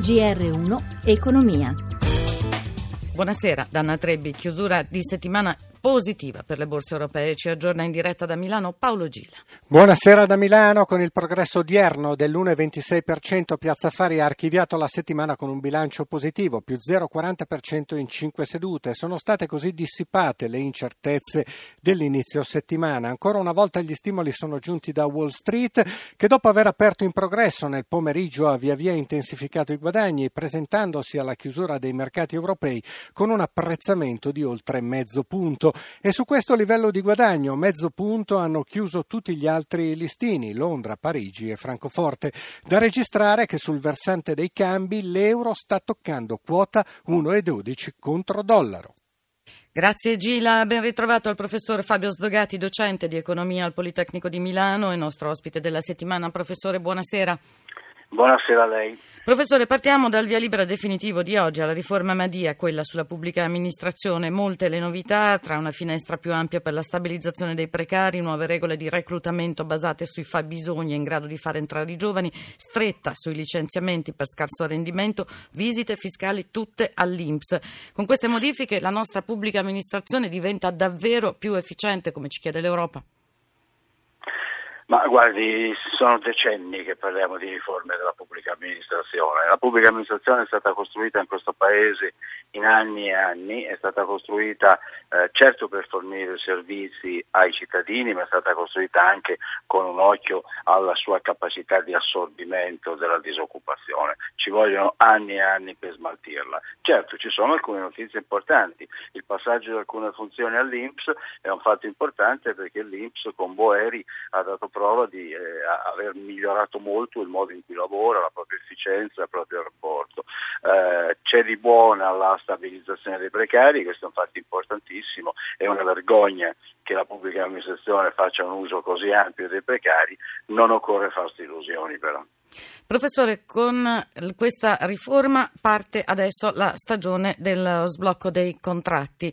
GR1 Economia. Buonasera, Danna Trebbi, chiusura di settimana positiva per le borse europee. Ci aggiorna in diretta da Milano Paolo Gila. Buonasera da Milano. Con il progresso odierno dell'1,26% Piazza Affari ha archiviato la settimana con un bilancio positivo, più 0,40% in 5 sedute. Sono state così dissipate le incertezze dell'inizio settimana. Ancora una volta gli stimoli sono giunti da Wall Street che dopo aver aperto in progresso nel pomeriggio ha via via intensificato i guadagni presentandosi alla chiusura dei mercati europei con un apprezzamento di oltre mezzo punto e su questo livello di guadagno, mezzo punto, hanno chiuso tutti gli altri listini, Londra, Parigi e Francoforte. Da registrare che sul versante dei cambi l'euro sta toccando quota 1,12 contro dollaro. Grazie Gila, ben ritrovato al professor Fabio Sdogati, docente di economia al Politecnico di Milano e nostro ospite della settimana. Professore, buonasera. Buonasera a lei. Professore, partiamo dal via libera definitivo di oggi alla riforma Madia, quella sulla pubblica amministrazione. Molte le novità, tra una finestra più ampia per la stabilizzazione dei precari, nuove regole di reclutamento basate sui fabbisogni in grado di far entrare i giovani, stretta sui licenziamenti per scarso rendimento, visite fiscali tutte all'Inps. Con queste modifiche la nostra pubblica amministrazione diventa davvero più efficiente, come ci chiede l'Europa? Ma guardi, sono decenni che parliamo di riforme della pubblica amministrazione. La pubblica amministrazione è stata costruita in questo Paese in anni e anni, è stata costruita eh, certo per fornire servizi ai cittadini, ma è stata costruita anche con un occhio alla sua capacità di assorbimento della disoccupazione. Ci vogliono anni e anni per smaltirla. Certo, ci sono alcune notizie importanti. Il passaggio di alcune funzioni all'Inps è un fatto importante perché l'Inps con Boeri ha dato prova di eh, aver migliorato molto il modo in cui lavora, la propria efficienza, il proprio rapporto. Eh, c'è di buona la stabilizzazione dei precari, questo è un fatto importantissimo, è una vergogna che la pubblica amministrazione faccia un uso così ampio dei precari, non occorre farsi illusioni però. Professore, con questa riforma parte adesso la stagione dello sblocco dei contratti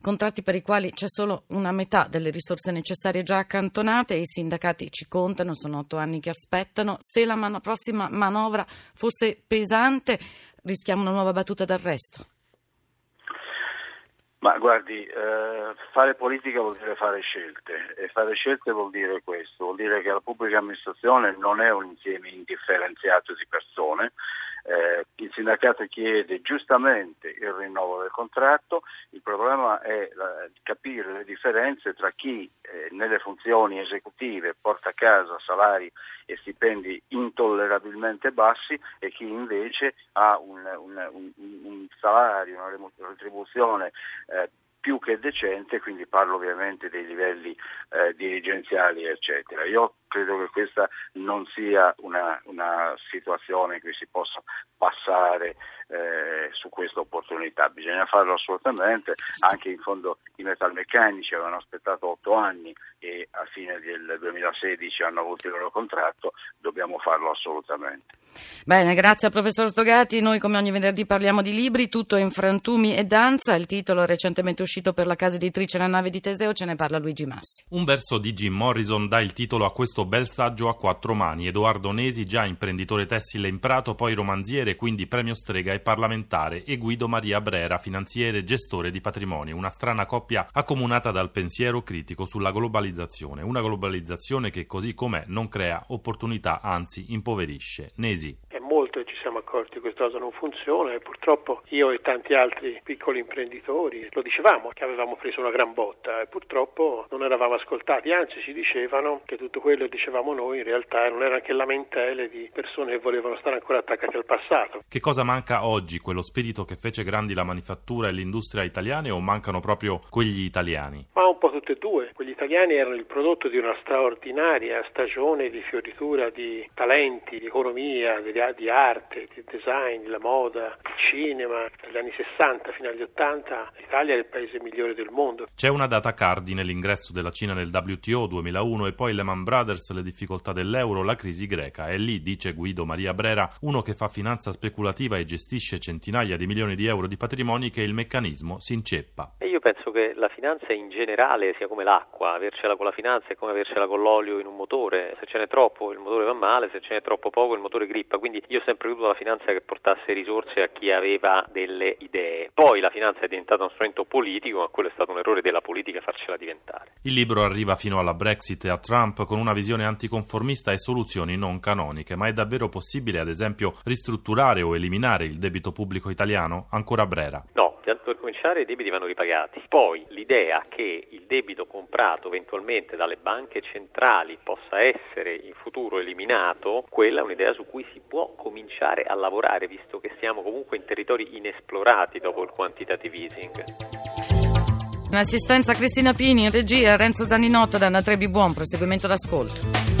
contratti per i quali c'è solo una metà delle risorse necessarie già accantonate i sindacati ci contano, sono otto anni che aspettano. Se la man- prossima manovra fosse pesante, rischiamo una nuova battuta d'arresto. Ma guardi, eh, fare politica vuol dire fare scelte e fare scelte vuol dire questo, vuol dire che la pubblica amministrazione non è un insieme indifferenziato di persone, eh, il sindacato chiede giustamente il rinnovo del contratto, il problema è la, capire le differenze tra chi eh, nelle funzioni esecutive porta a casa salari e stipendi intollerabilmente bassi e chi invece ha un, un, un, un salario, una retribuzione eh, più che decente, quindi parlo ovviamente dei livelli eh, dirigenziali eccetera. Io credo che questa non sia una, una situazione in cui si possa passare eh, su questa opportunità, bisogna farlo assolutamente, anche in fondo i metalmeccanici avevano aspettato otto anni e a fine del 2016 hanno avuto il loro contratto, dobbiamo farlo assolutamente. Bene, grazie al professor Stogati, noi come ogni venerdì parliamo di libri, tutto in frantumi e danza, il titolo recentemente uscito per la casa editrice La nave di Teseo, ce ne parla Luigi Massi. Un verso di Jim Morrison dà il titolo a questo bel saggio a quattro mani, Edoardo Nesi già imprenditore tessile in Prato, poi romanziere, quindi premio strega e parlamentare e Guido Maria Brera, finanziere e gestore di patrimoni, una strana coppia accomunata dal pensiero critico sulla globalizzazione, una globalizzazione che così com'è non crea opportunità, anzi impoverisce. Nesi siamo accorti che questa cosa non funziona e purtroppo io e tanti altri piccoli imprenditori lo dicevamo che avevamo preso una gran botta e purtroppo non eravamo ascoltati, anzi ci dicevano che tutto quello che dicevamo noi in realtà non era che lamentele di persone che volevano stare ancora attaccate al passato. Che cosa manca oggi? Quello spirito che fece grandi la manifattura e l'industria italiane o mancano proprio quegli italiani? Ma un po' tutte e due. Quegli italiani erano il prodotto di una straordinaria stagione di fioritura di talenti, di economia, di, di arte arte, di design, la moda, il cinema, dagli anni 60 fino agli 80 l'Italia è il paese migliore del mondo. C'è una data cardine, l'ingresso della Cina nel WTO 2001 e poi Lehman Brothers, le difficoltà dell'euro, la crisi greca. E lì, dice Guido Maria Brera, uno che fa finanza speculativa e gestisce centinaia di milioni di euro di patrimoni, che il meccanismo si inceppa. E io penso che la finanza in generale sia come l'acqua, avercela con la finanza è come avercela con l'olio in un motore, se ce n'è troppo il motore va male, se ce n'è troppo poco il motore grippa, quindi io ho sempre avuto la finanza che portasse risorse a chi aveva delle idee. Poi la finanza è diventata uno strumento politico, ma quello è stato un errore della politica farcela diventare. Il libro arriva fino alla Brexit e a Trump con una visione anticonformista e soluzioni non canoniche, ma è davvero possibile, ad esempio, ristrutturare o eliminare il debito pubblico italiano? Ancora Brera. No, cominciare i debiti vanno ripagati. Poi l'idea che il debito comprato eventualmente dalle banche centrali possa essere in futuro eliminato, quella è un'idea su cui si può cominciare a lavorare, visto che siamo comunque in territori inesplorati dopo il quantitative easing. In assistenza Cristina Pini, in regia Renzo Zaninotto da Trebi Buon, proseguimento d'ascolto.